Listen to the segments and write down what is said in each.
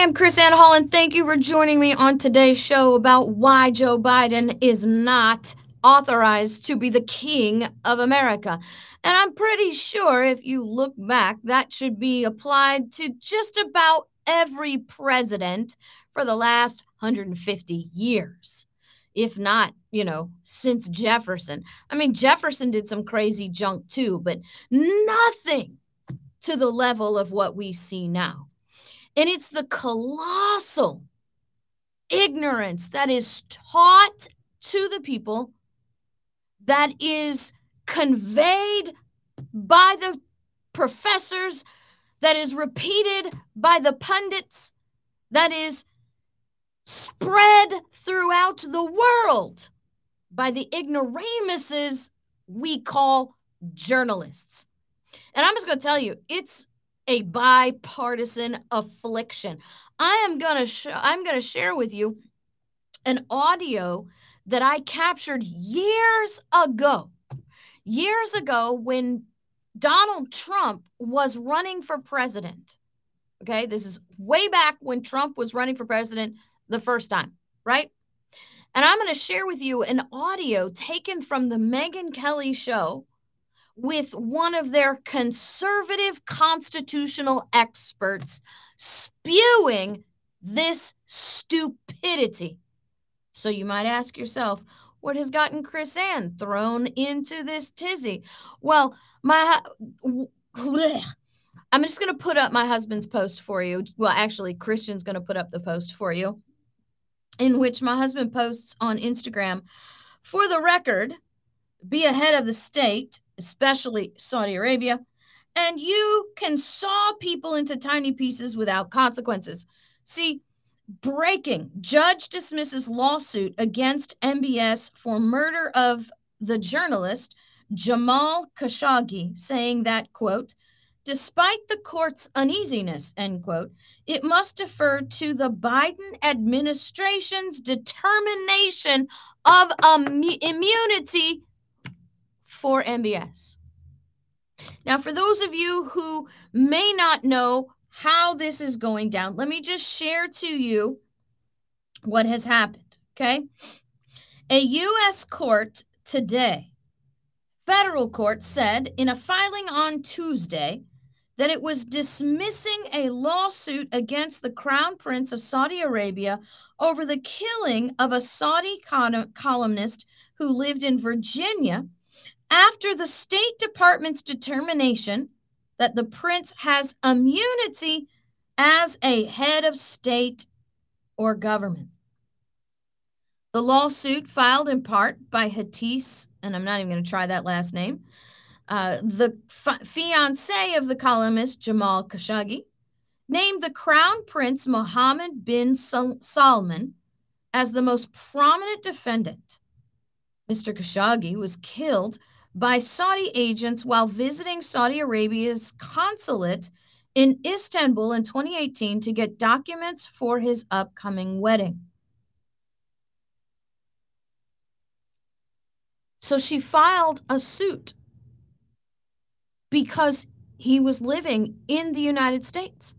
am KrisAnne Hall, and thank you for joining me on today's show about why Joe Biden is not authorized to be the king of America. And I'm pretty sure if you look back, that should be applied to just about every president for the last 150 years. If not, you know, since Jefferson. I mean, Jefferson did some crazy junk too, but nothing to the level of what we see now. And it's the colossal ignorance that is taught to the people, that is conveyed by the professors, that is repeated by the pundits, that is spread throughout the world by the ignoramuses we call journalists. And I'm just going to tell you, it's a bipartisan affliction. I am going to sh- I'm going to share with you an audio that I captured years ago. Years ago when Donald Trump was running for president. Okay, this is way back when Trump was running for president the first time, right? And I'm going to share with you an audio taken from the Megyn Kelly show with one of their conservative constitutional experts spewing this stupidity. So you might ask yourself, what has gotten KrisAnne thrown into this tizzy? Well, my I'm just going to put up my husband's post for you. Well, actually, Christian's going to put up the post for you, in which my husband posts on Instagram. For the record, be ahead of the state especially Saudi Arabia, and you can saw people into tiny pieces without consequences. See, breaking judge dismisses lawsuit against MBS for murder of the journalist Jamal Khashoggi, saying that, quote, despite the court's uneasiness, end quote, it must defer to the Biden administration's determination of immunity for MBS. Now, for those of you who may not know how this is going down, let me just share to you what has happened. Okay. A U.S. court today, federal court, said in a filing on Tuesday that it was dismissing a lawsuit against the Crown Prince of Saudi Arabia over the killing of a Saudi columnist who lived in Virginia after the State Department's determination that the prince has immunity as a head of state or government. The lawsuit, filed in part by Hatis, and I'm not even going to try that last name, uh, the fi- fiance of the columnist Jamal Khashoggi, named the Crown Prince Mohammed bin Sal- Salman as the most prominent defendant. Mr. Khashoggi was killed by Saudi agents while visiting Saudi Arabia's consulate in Istanbul in 2018 to get documents for his upcoming wedding. So she filed a suit because he was living in the United States.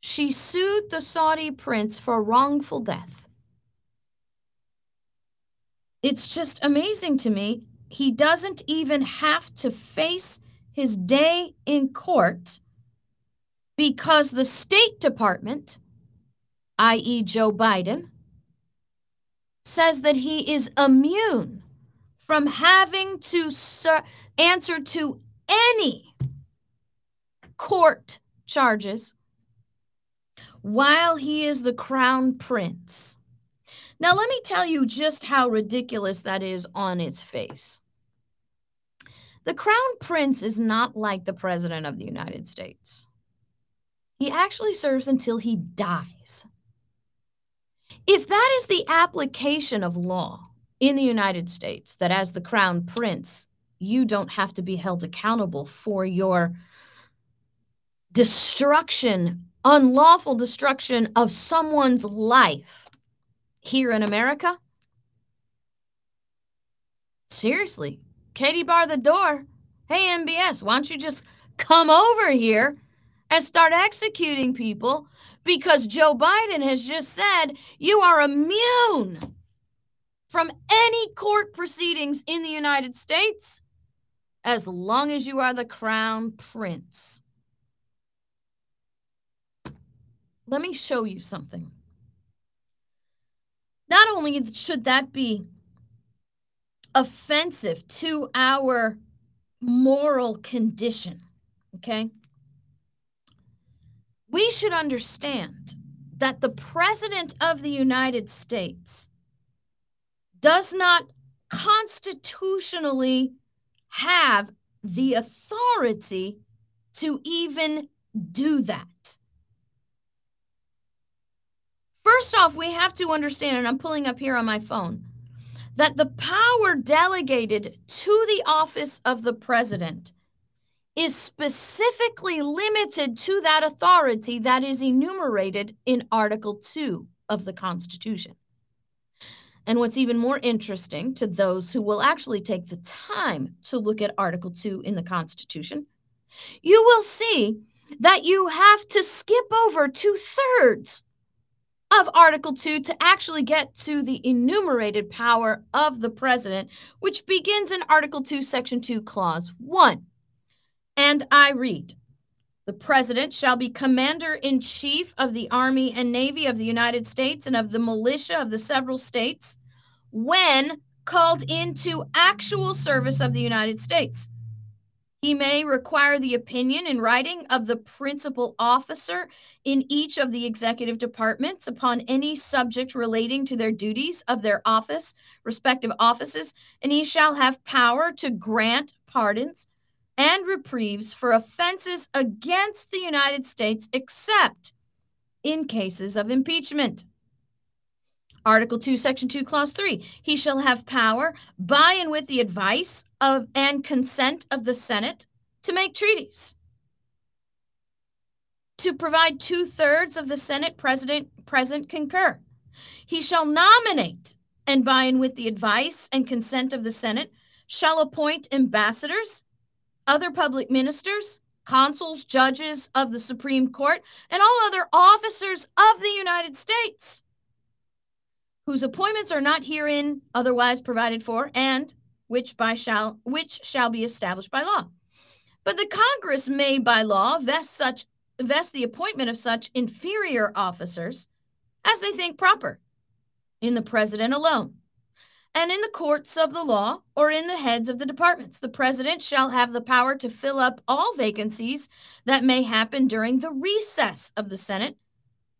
She sued the Saudi prince for wrongful death. It's just amazing to me he doesn't even have to face his day in court because the State Department, i.e., Joe Biden, says that he is immune from having to answer to any court charges while he is the crown prince. Now, let me tell you just how ridiculous that is on its face. The crown prince is not like the president of the United States. He actually serves until he dies. If that is the application of law in the United States, that as the crown prince, you don't have to be held accountable for your destruction, unlawful destruction of someone's life here in America, seriously, Katie bar the door. Hey, MBS, why don't you just come over here and start executing people because Joe Biden has just said you are immune from any court proceedings in the United States as long as you are the crown prince. Let me show you something. Not only should that be offensive to our moral condition, okay? We should understand that the President of the United States does not constitutionally have the authority to even do that. First off, we have to understand, and I'm pulling up here on my phone, that the power delegated to the office of the president is specifically limited to that authority that is enumerated in Article 2 of the Constitution. And what's even more interesting to those who will actually take the time to look at Article 2 in the Constitution, you will see that you have to skip over two thirds of Article 2 to actually get to the enumerated power of the president, which begins in Article 2, Section 2, Clause 1. And I read The president shall be commander in chief of the Army and Navy of the United States and of the militia of the several states when called into actual service of the United States. He may require the opinion in writing of the principal officer in each of the executive departments upon any subject relating to their duties of their office, respective offices, and he shall have power to grant pardons and reprieves for offenses against the United States, except in cases of impeachment. Article 2, Section 2, Clause 3. He shall have power by and with the advice of and consent of the Senate to make treaties. To provide two thirds of the Senate president present concur. He shall nominate and by and with the advice and consent of the Senate shall appoint ambassadors, other public ministers, consuls, judges of the Supreme Court, and all other officers of the United States whose appointments are not herein otherwise provided for, and which by shall which shall be established by law. But the Congress may by law vest such vest the appointment of such inferior officers as they think proper in the president alone and in the courts of the law or in the heads of the departments. The president shall have the power to fill up all vacancies that may happen during the recess of the Senate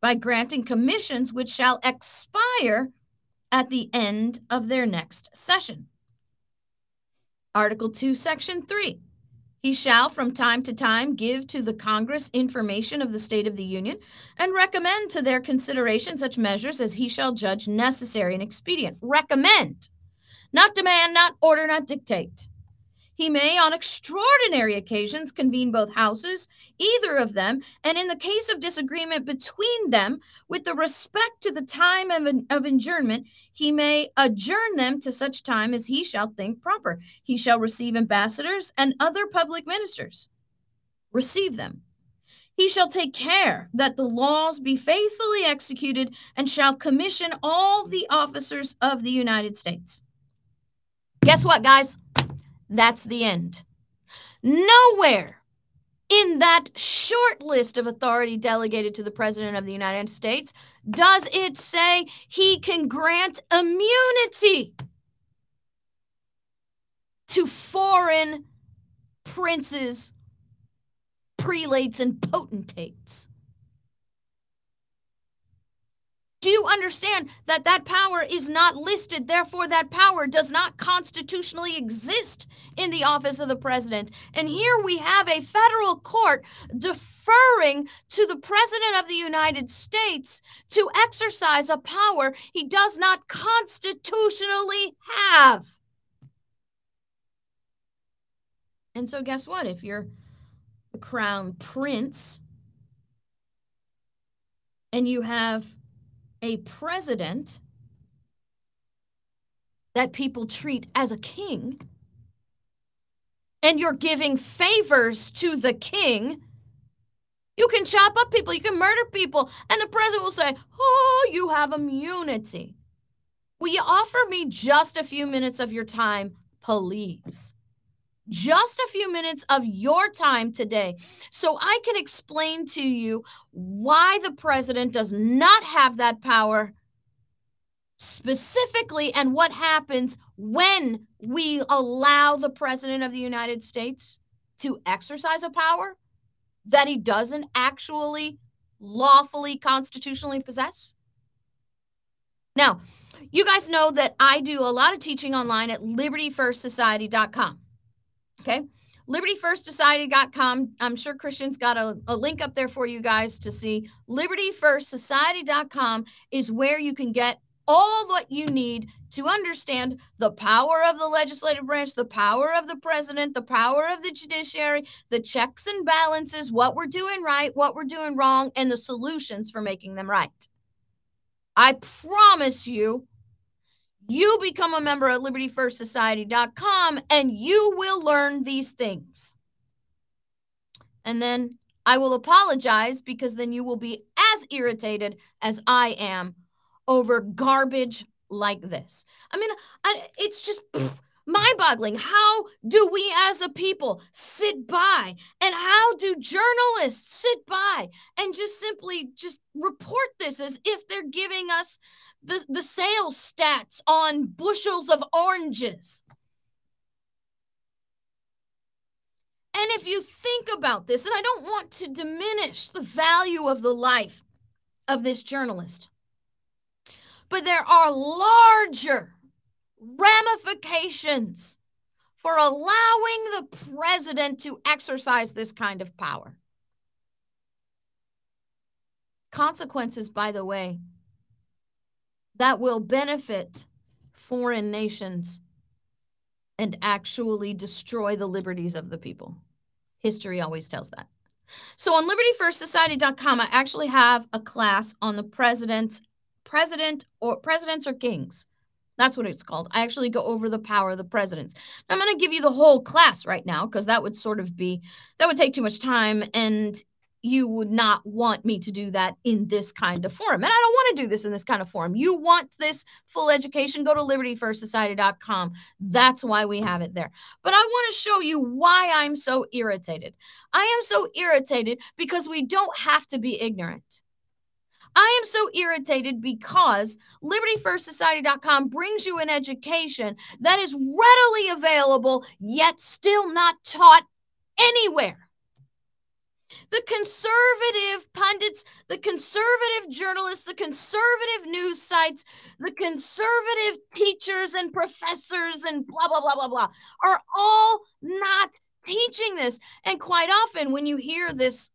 by granting commissions which shall expire at the end of their next session. Article 2, Section 3. He shall from time to time give to the Congress information of the state of the Union and recommend to their consideration such measures as he shall judge necessary and expedient. Recommend, not demand, not order, not dictate. He may, on extraordinary occasions, convene both houses, either of them, and in the case of disagreement between them, with the respect to the time of, of adjournment, he may adjourn them to such time as he shall think proper. He shall receive ambassadors and other public ministers. Receive them. He shall take care that the laws be faithfully executed and shall commission all the officers of the United States. Guess what, guys? That's the end. Nowhere in that short list of authority delegated to the President of the United States does it say he can grant immunity to foreign princes, prelates, and potentates. Do you understand that that power is not listed? Therefore, that power does not constitutionally exist in the office of the president. And here we have a federal court deferring to the president of the United States to exercise a power he does not constitutionally have. And so, guess what? If you're the crown prince and you have a president that people treat as a king, and you're giving favors to the king, You can chop up people, you can murder people, and the president will say, Oh, you have immunity. Will you offer me just a few minutes of your time, please? Just a few minutes of your time today so I can explain to you why the president does not have that power specifically and what happens when we allow the president of the United States to exercise a power that he doesn't actually lawfully constitutionally possess. Now, you guys know that I do a lot of teaching online at libertyfirstsociety.com. Okay. LibertyFirstSociety.com. I'm sure Christian's got a, a link up there for you guys to see. LibertyFirstSociety.com is where you can get all what you need to understand the power of the legislative branch, the power of the president, the power of the judiciary, the checks and balances, what we're doing right, what we're doing wrong, and the solutions for making them right. I promise you, you become a member at libertyfirstsociety.com and you will learn these things. And then I will apologize because then you will be as irritated as I am over garbage like this. I mean, I, it's just mind boggling. How do we as a people sit by and how do journalists sit by and just simply just report this as if they're giving us the, the sales stats on bushels of oranges? And if you think about this, and I don't want to diminish the value of the life of this journalist, but there are larger ramifications for allowing the president to exercise this kind of power. Consequences, by the way, that will benefit foreign nations and actually destroy the liberties of the people. History always tells that. So on libertyfirstsociety.com, I actually have a class on the president's president or presidents or kings. That's what it's called. I actually go over the power of the presidents. I'm going to give you the whole class right now because that would sort of be that would take too much time and you would not want me to do that in this kind of forum. And I don't want to do this in this kind of forum. You want this full education, go to libertyfirstsociety.com. That's why we have it there. But I want to show you why I'm so irritated. I am so irritated because we don't have to be ignorant. I am so irritated because libertyfirstsociety.com brings you an education that is readily available, yet still not taught anywhere. The conservative pundits, the conservative journalists, the conservative news sites, the conservative teachers and professors, and blah, blah, blah, blah, blah, are all not teaching this. And quite often, when you hear this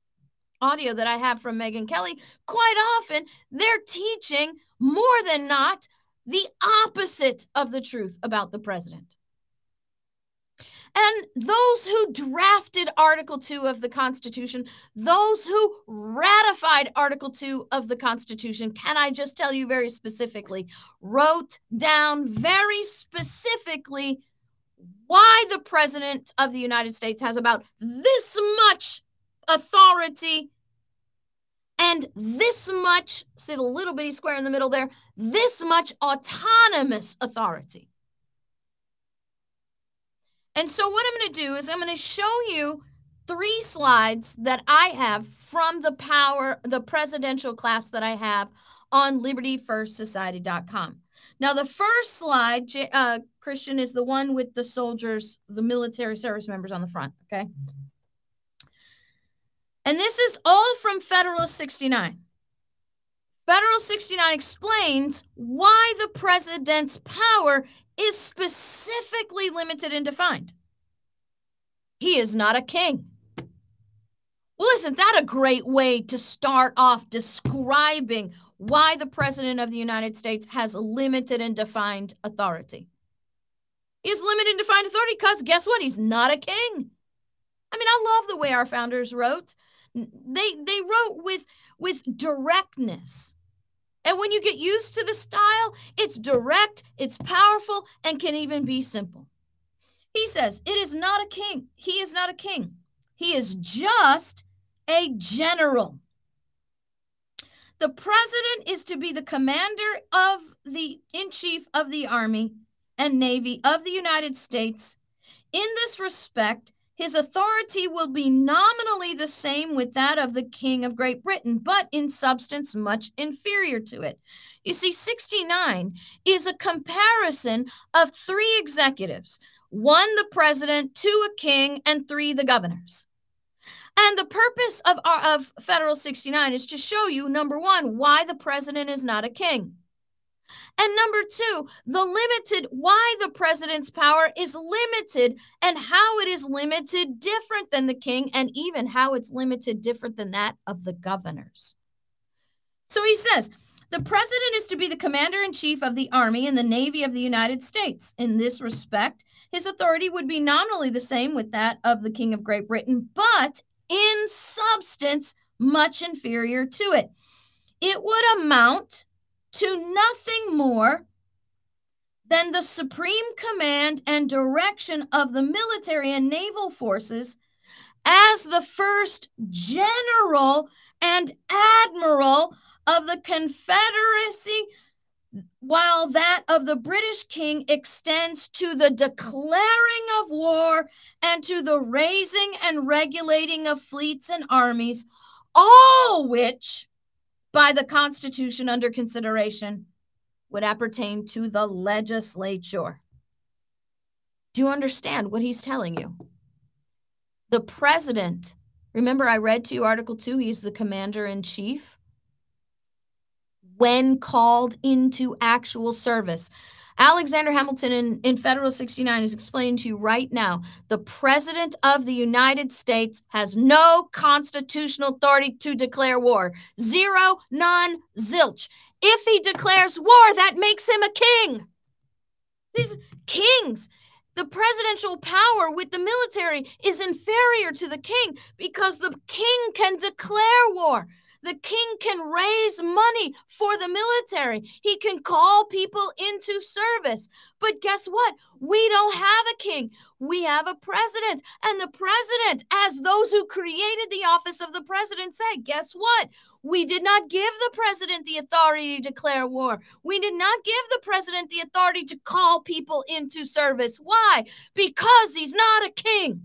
audio that I have from Megyn Kelly, quite often they're teaching more than not the opposite of the truth about the president. And those who drafted Article 2 of the Constitution, those who ratified Article 2 of the Constitution, can I just tell you very specifically, wrote down very specifically why the President of the United States has about this much authority and this much, see the little bitty square in the middle there, this much autonomous authority. And so, what I'm going to do is I'm going to show you three slides that I have from the power, the presidential class that I have on libertyfirstsociety.com. Now, the first slide, uh, Christian, is the one with the soldiers, the military service members on the front. Okay. And this is all from Federalist 69. Federalist 69 explains why the president's power is specifically limited and defined. He is not a king. Well, isn't that a great way to start off describing why the President of the United States has limited and defined authority? He has limited and defined authority because guess what? He's not a king. I mean, I love the way our founders wrote. They they wrote with with directness. And when you get used to the style, it's direct, it's powerful, and can even be simple. He says, It is not a king. He is not a king. He is just a general. The president is to be the commander of the in chief of the Army and Navy of the United States. In this respect, his authority will be nominally the same with that of the King of Great Britain, but in substance much inferior to it. You see, 69 is a comparison of three executives one, the president, two, a king, and three, the governors. And the purpose of, of Federal 69 is to show you, number one, why the president is not a king. And number two, the limited, why the president's power is limited and how it is limited different than the king, and even how it's limited different than that of the governors. So he says, the president is to be the commander in chief of the Army and the Navy of the United States. In this respect, his authority would be nominally the same with that of the King of Great Britain, but in substance, much inferior to it. It would amount to nothing more than the supreme command and direction of the military and naval forces as the first general and admiral of the Confederacy, while that of the British king extends to the declaring of war and to the raising and regulating of fleets and armies, all which by the Constitution under consideration would appertain to the legislature. Do you understand what he's telling you? The president, remember I read to you Article 2, he's the commander in chief. When called into actual service, Alexander Hamilton in, in Federal 69 is explaining to you right now the President of the United States has no constitutional authority to declare war. Zero, none, zilch. If he declares war, that makes him a king. These kings, the presidential power with the military is inferior to the king because the king can declare war. The king can raise money for the military. He can call people into service. But guess what? We don't have a king. We have a president. And the president, as those who created the office of the president say, guess what? We did not give the president the authority to declare war. We did not give the president the authority to call people into service. Why? Because he's not a king.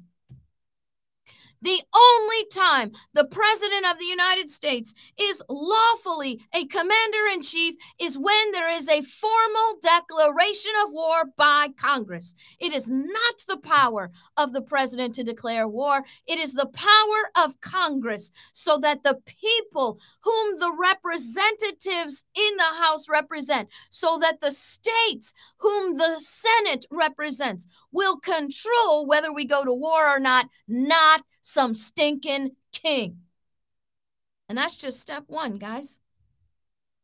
The only time the President of the United States is lawfully a commander in chief is when there is a formal declaration of war by Congress. It is not the power of the President to declare war, it is the power of Congress so that the people whom the representatives in the House represent, so that the states whom the Senate represents will control whether we go to war or not, not some stinking king. And that's just step one, guys.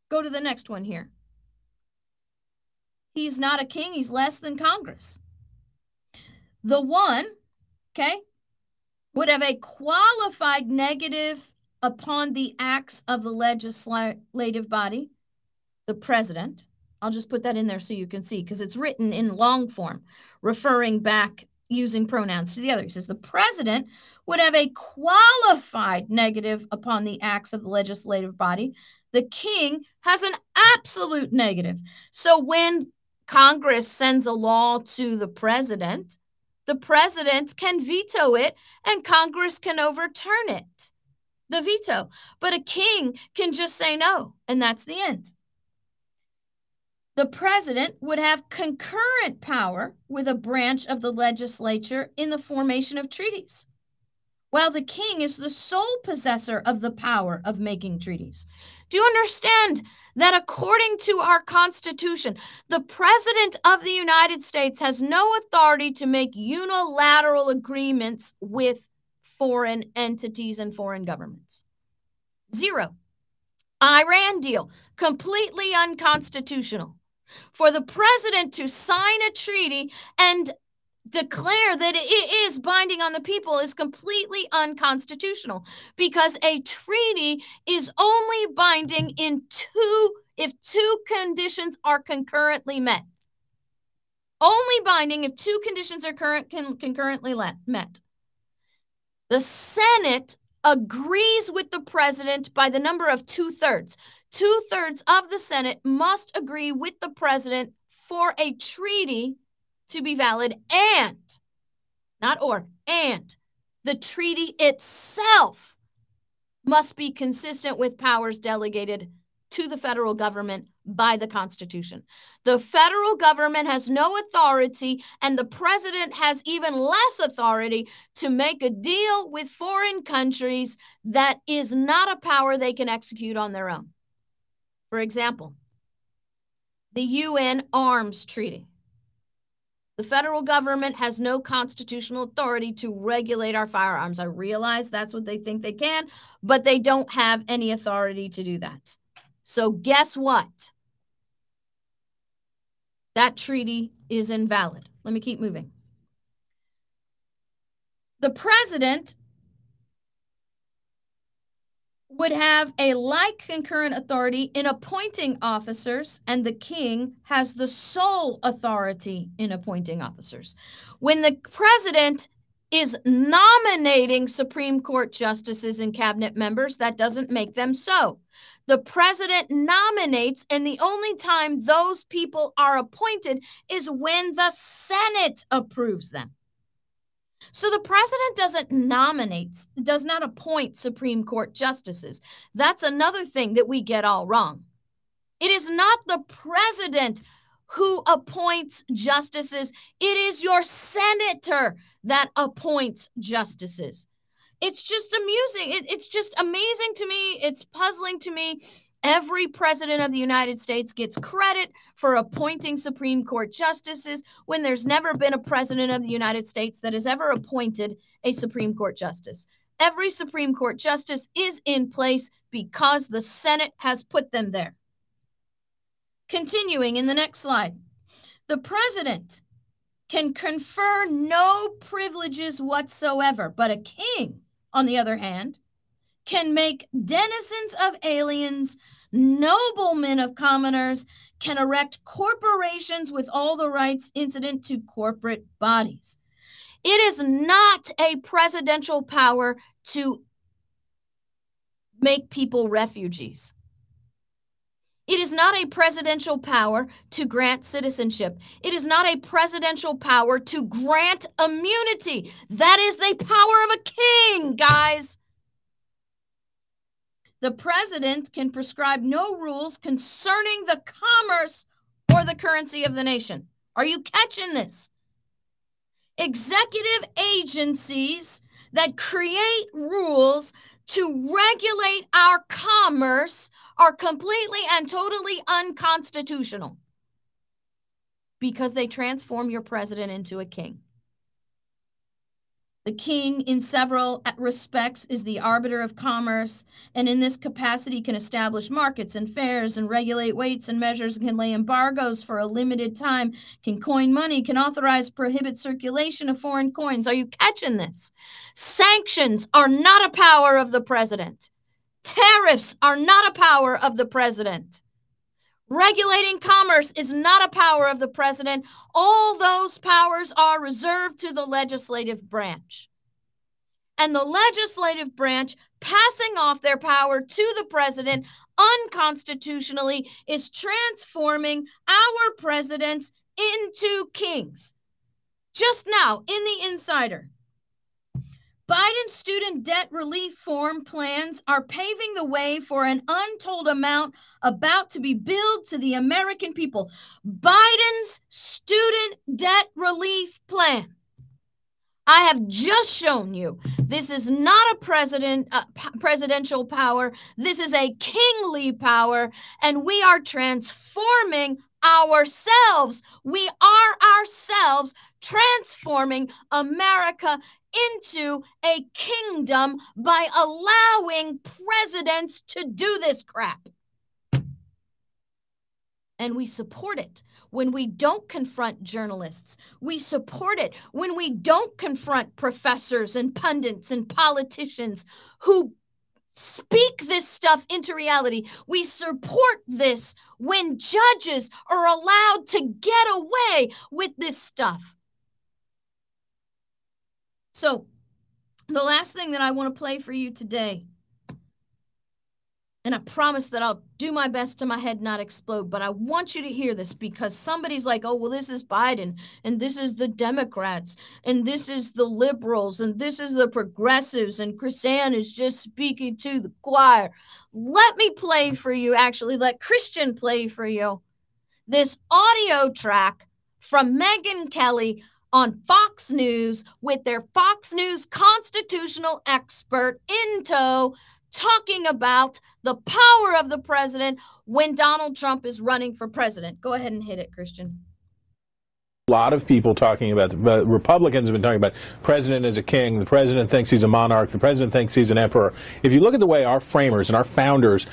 Go to the next one here. He's not a king, he's less than Congress. The one, okay, would have a qualified negative upon the acts of the legislative body, the president. I'll just put that in there so you can see because it's written in long form, referring back using pronouns to the other. He says the president would have a qualified negative upon the acts of the legislative body. The king has an absolute negative. So when Congress sends a law to the president, the president can veto it and Congress can overturn it. The veto. But a king can just say no, and that's the end the president would have concurrent power with a branch of the legislature in the formation of treaties, while the king is the sole possessor of the power of making treaties. Do you understand that according to our Constitution, the President of the United States has no authority to make unilateral agreements with foreign entities and foreign governments? Zero. Iran deal, completely unconstitutional for the president to sign a treaty and declare that it is binding on the people is completely unconstitutional because a treaty is only binding in two if two conditions are concurrently met. Only binding if two conditions are current con- concurrently met. The senate agrees with the president by the number of two thirds. Two thirds of the Senate must agree with the president for a treaty to be valid and, not or, and the treaty itself must be consistent with powers delegated to the federal government by the Constitution. The federal government has no authority, and the president has even less authority to make a deal with foreign countries that is not a power they can execute on their own. For example, the UN Arms Treaty. The federal government has no constitutional authority to regulate our firearms. I realize that's what they think they can, but they don't have any authority to do that. So, guess what? That treaty is invalid. Let me keep moving. The president would have a like concurrent authority in appointing officers, and the king has the sole authority in appointing officers. When the president is nominating Supreme Court justices and cabinet members, that doesn't make them so. The president nominates, and the only time those people are appointed is when the Senate approves them. So the president doesn't nominate, does not appoint Supreme Court justices. That's another thing that we get all wrong. It is not the president who appoints justices, it is your senator that appoints justices. It's just amusing. It, it's just amazing to me. It's puzzling to me Every president of the United States gets credit for appointing Supreme Court justices when there's never been a president of the United States that has ever appointed a Supreme Court justice. Every Supreme Court justice is in place because the Senate has put them there. Continuing in the next slide, the president can confer no privileges whatsoever, but a king, on the other hand, can make denizens of aliens, noblemen of commoners, can erect corporations with all the rights incident to corporate bodies. It is not a presidential power to make people refugees. It is not a presidential power to grant citizenship. It is not a presidential power to grant immunity. That is the power of a king, guys. The president can prescribe no rules concerning the commerce or the currency of the nation. Are you catching this? Executive agencies that create rules to regulate our commerce are completely and totally unconstitutional because they transform your president into a king. The king, in several respects, is the arbiter of commerce, and in this capacity can establish markets and fairs and regulate weights and measures, can lay embargoes for a limited time, can coin money, can authorize, prohibit circulation of foreign coins. Are you catching this? Sanctions are not a power of the president. Tariffs are not a power of the president. Regulating commerce is not a power of the president. All those powers are reserved to the legislative branch. And the legislative branch passing off their power to the president unconstitutionally is transforming our presidents into kings. Just now in the insider, Biden's student debt relief form plans are paving the way for an untold amount about to be billed to the American people. Biden's student debt relief plan. I have just shown you this is not a president uh, p- presidential power. This is a kingly power and we are transforming ourselves. We are ourselves transforming America into a kingdom by allowing presidents to do this crap. And we support it when we don't confront journalists. We support it when we don't confront professors and pundits and politicians who speak this stuff into reality. We support this when judges are allowed to get away with this stuff. So The last thing that I want to play for you today and I promise that I'll do my best to my head not explode. But I want you to hear this because somebody's like, oh, well, this is Biden, and this is the Democrats, and this is the liberals, and this is the progressives, and KrisAnne is just speaking to the choir. Let me play for you, actually, let Christian play for you this audio track from Megyn Kelly on Fox News with their Fox News constitutional expert in tow talking about the power of the president when Donald Trump is running for president. Go ahead and hit it, Christian a lot of people talking about, the Republicans have been talking about president as a king. The president thinks he's a monarch. The president thinks he's an emperor. If you look at the way our framers and our founders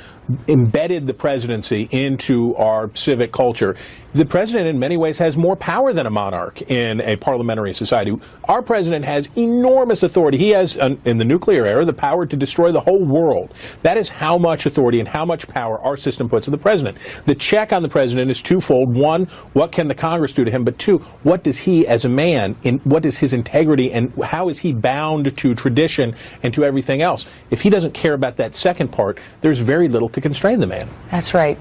embedded the presidency into our civic culture, the president in many ways has more power than a monarch in a parliamentary society. Our president has enormous authority. He has, in the nuclear era, the power to destroy the whole world. That is how much authority and how much power our system puts on the president. The check on the president is twofold. One, what can the Congress do to him? But two, what does he as a man, in, what is his integrity and how is he bound to tradition and to everything else? If he doesn't care about that second part, there's very little to constrain the man. That's right.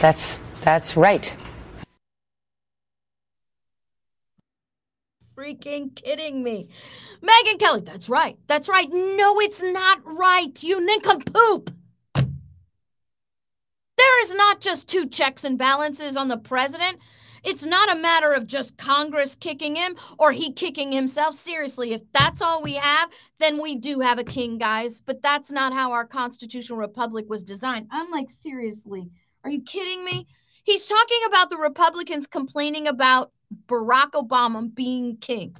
That's, that's right. freaking kidding me. Megyn Kelly, that's right. That's right. No, it's not right. You nincompoop. There is not just two checks and balances on the president. It's not a matter of just Congress kicking him or he kicking himself. Seriously, if that's all we have, then we do have a king, guys. But that's not how our constitutional republic was designed. I'm like, seriously, are you kidding me? He's talking about the Republicans complaining about Barack Obama being king.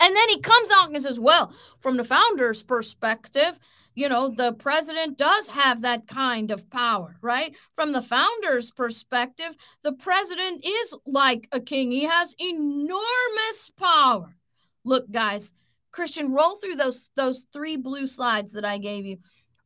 And then he comes out and says, well, from the founder's perspective, you know, the president does have that kind of power, right? From the founder's perspective, the president is like a king. He has enormous power. Look, guys, Christian, roll through those those three blue slides that I gave you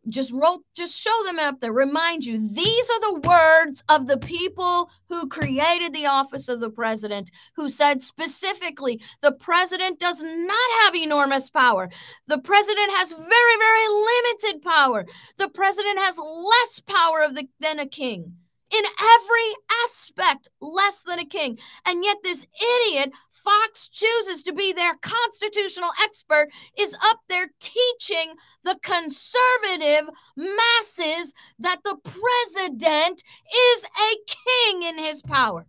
just roll just show them up there. Remind you these are the words of the people who created the office of the president who said specifically the president does not have enormous power. The president has very very limited power. The president has less power of the, than a king. In every aspect less than a king. And yet this idiot Fox chooses to be their constitutional expert is up there teaching the conservative masses that the president is a king in his power.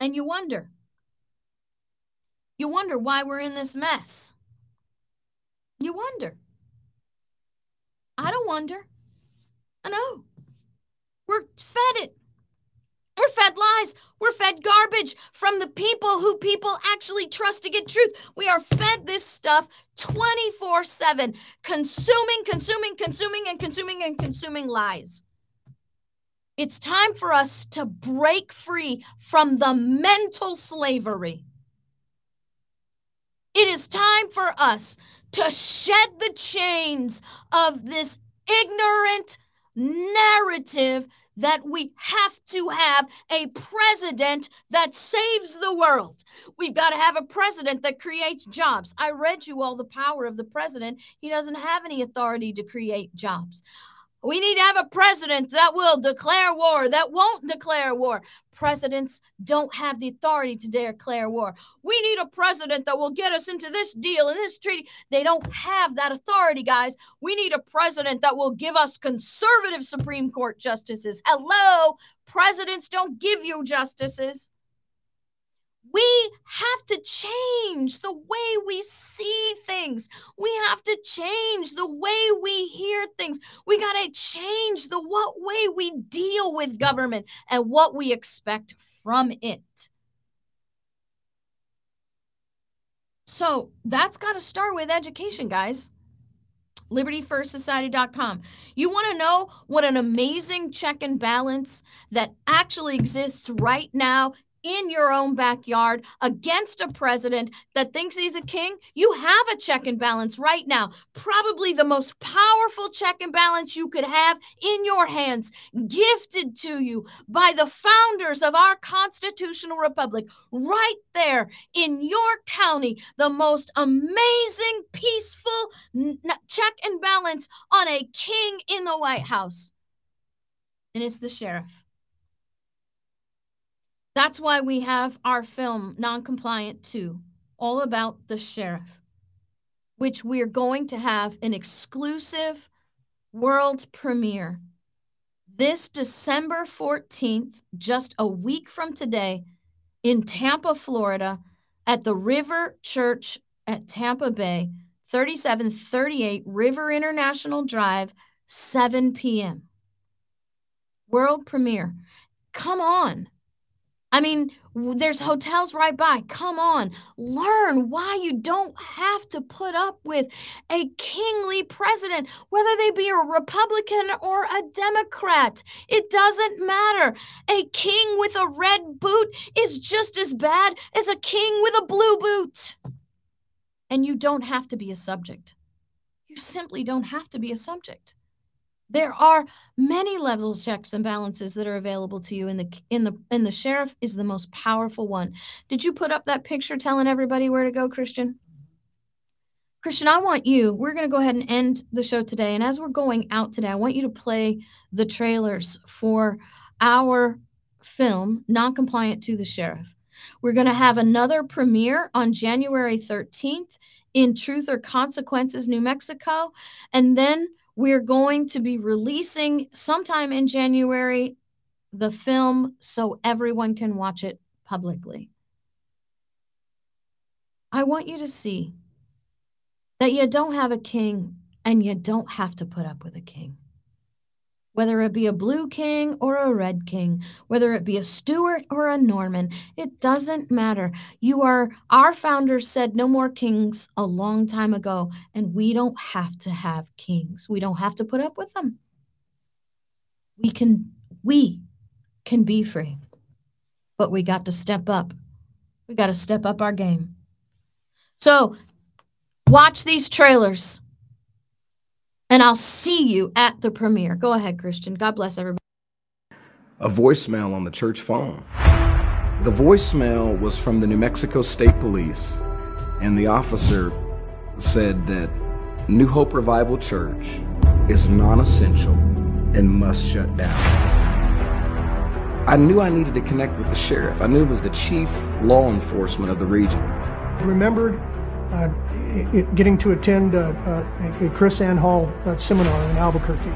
And you wonder, you wonder why we're in this mess. You wonder. I don't wonder. I know. We're fed it. We're fed lies. We're fed garbage from the people who people actually trust to get truth. We are fed this stuff 24 7, consuming, consuming, consuming, and consuming, and consuming lies. It's time for us to break free from the mental slavery. It is time for us to shed the chains of this ignorant narrative that we have to have a president that saves the world. We've got to have a president that creates jobs. I read you all the power of the president. He doesn't have any authority to create jobs. We need to have a president that will declare war, that won't declare war. Presidents don't have the authority to declare war. We need a president that will get us into this deal and this treaty. They don't have that authority, guys. We need a president that will give us conservative Supreme Court justices. Hello, presidents don't give you justices. We have to change the way we see things. We have to change the way we hear things. We got to change the what way we deal with government and what we expect from it. So that's got to start with education, guys. LibertyFirstSociety.com. You want to know what an amazing check and balance that actually exists right now in your own backyard against a president that thinks he's a king, you have a check and balance right now. Probably the most powerful check and balance you could have in your hands, gifted to you by the founders of our constitutional republic, right there in your county. The most amazing, peaceful check and balance on a king in the White House. And it's the sheriff. That's why we have our film, Noncompliant 2, all about the sheriff, which we're going to have an exclusive world premiere this December 14th, just a week from today, in Tampa, Florida, at the River Church at Tampa Bay, 3738 River International Drive, 7 p.m. World premiere. Come on. I mean, there's hotels right by. Come on, learn why you don't have to put up with a kingly president, whether they be a Republican or a Democrat. It doesn't matter. A king with a red boot is just as bad as a king with a blue boot. And you don't have to be a subject. You simply don't have to be a subject. There are many levels checks and balances that are available to you in the in the the sheriff is the most powerful one. Did you put up that picture telling everybody where to go, Christian? Christian, I want you. We're going to go ahead and end the show today and as we're going out today, I want you to play the trailers for our film Non-Compliant to the Sheriff. We're going to have another premiere on January 13th in Truth or Consequences, New Mexico, and then we're going to be releasing sometime in January the film so everyone can watch it publicly. I want you to see that you don't have a king and you don't have to put up with a king whether it be a blue king or a red king, whether it be a Stuart or a Norman, it doesn't matter. You are, our founders said no more kings a long time ago, and we don't have to have kings. We don't have to put up with them. We can, we can be free, but we got to step up. We got to step up our game. So watch these trailers and I'll see you at the premiere. Go ahead, Christian. God bless everybody. A voicemail on the church phone. The voicemail was from the New Mexico State Police, and the officer said that New Hope Revival Church is non essential and must shut down. I knew I needed to connect with the sheriff. I knew it was the chief law enforcement of the region. Remembered Uh, it, getting to attend a uh, a KrisAnne Hall uh, seminar in Albuquerque,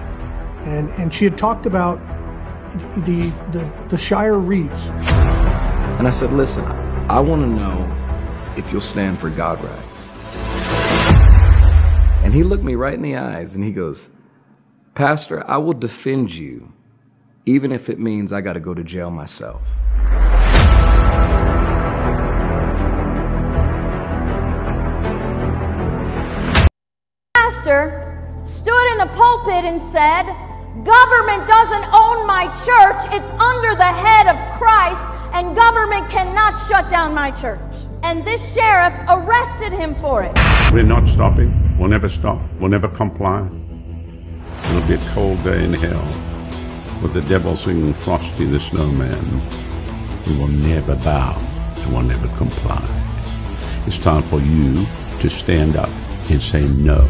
and and she had talked about the the, the Shire Reeves. And I said, listen, I want to know if you'll stand for God rights. And he looked me right in the eyes and he goes, Pastor, I will defend you, even if it means I got to go to jail myself. Said, Government doesn't own my church, it's under the head of Christ, and government cannot shut down my church. And this sheriff arrested him for it. We're not stopping. We'll never stop. We'll never comply. It'll be a cold day in hell with the devil singing Frosty the Snowman. We will never bow and we'll never comply. It's time for you to stand up and say no